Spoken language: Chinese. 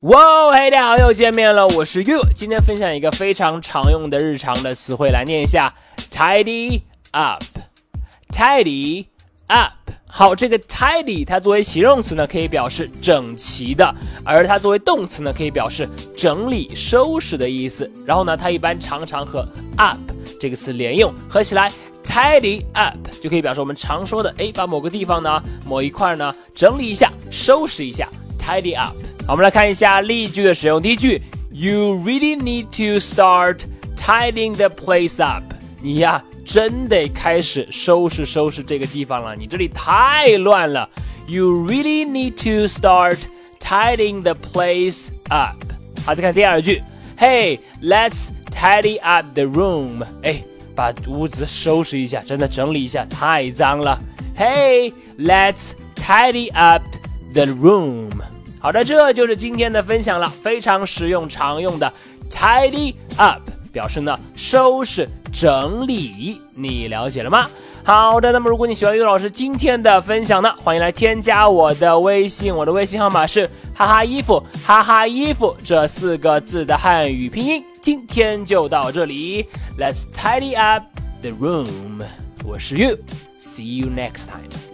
哇，嘿，大家好，又见面了，我是 You。今天分享一个非常常用的日常的词汇，来念一下：tidy up，tidy up。好，这个 tidy 它作为形容词呢，可以表示整齐的；而它作为动词呢，可以表示整理、收拾的意思。然后呢，它一般常常和 up 这个词连用，合起来 tidy up 就可以表示我们常说的，哎，把某个地方呢、某一块呢整理一下、收拾一下，tidy up。好，我们来看一下例句的使用。第一句，You really need to start tidying the place up。你呀，真得开始收拾收拾这个地方了，你这里太乱了。You really need to start tidying the place up。好，再看第二句，Hey，let's tidy up the room。哎，把屋子收拾一下，真的整理一下，太脏了。Hey，let's tidy up the room。 好的，这就是今天的分享了，非常实用常用的 tidy up，表示呢收拾整理，你了解了吗？好的，那么如果你喜欢于老师今天的分享呢，欢迎来添加我的微信，我的微信号码是哈哈衣服哈哈衣服这四个字的汉语拼音。今天就到这里，Let's tidy up the room。我是 You，See you next time。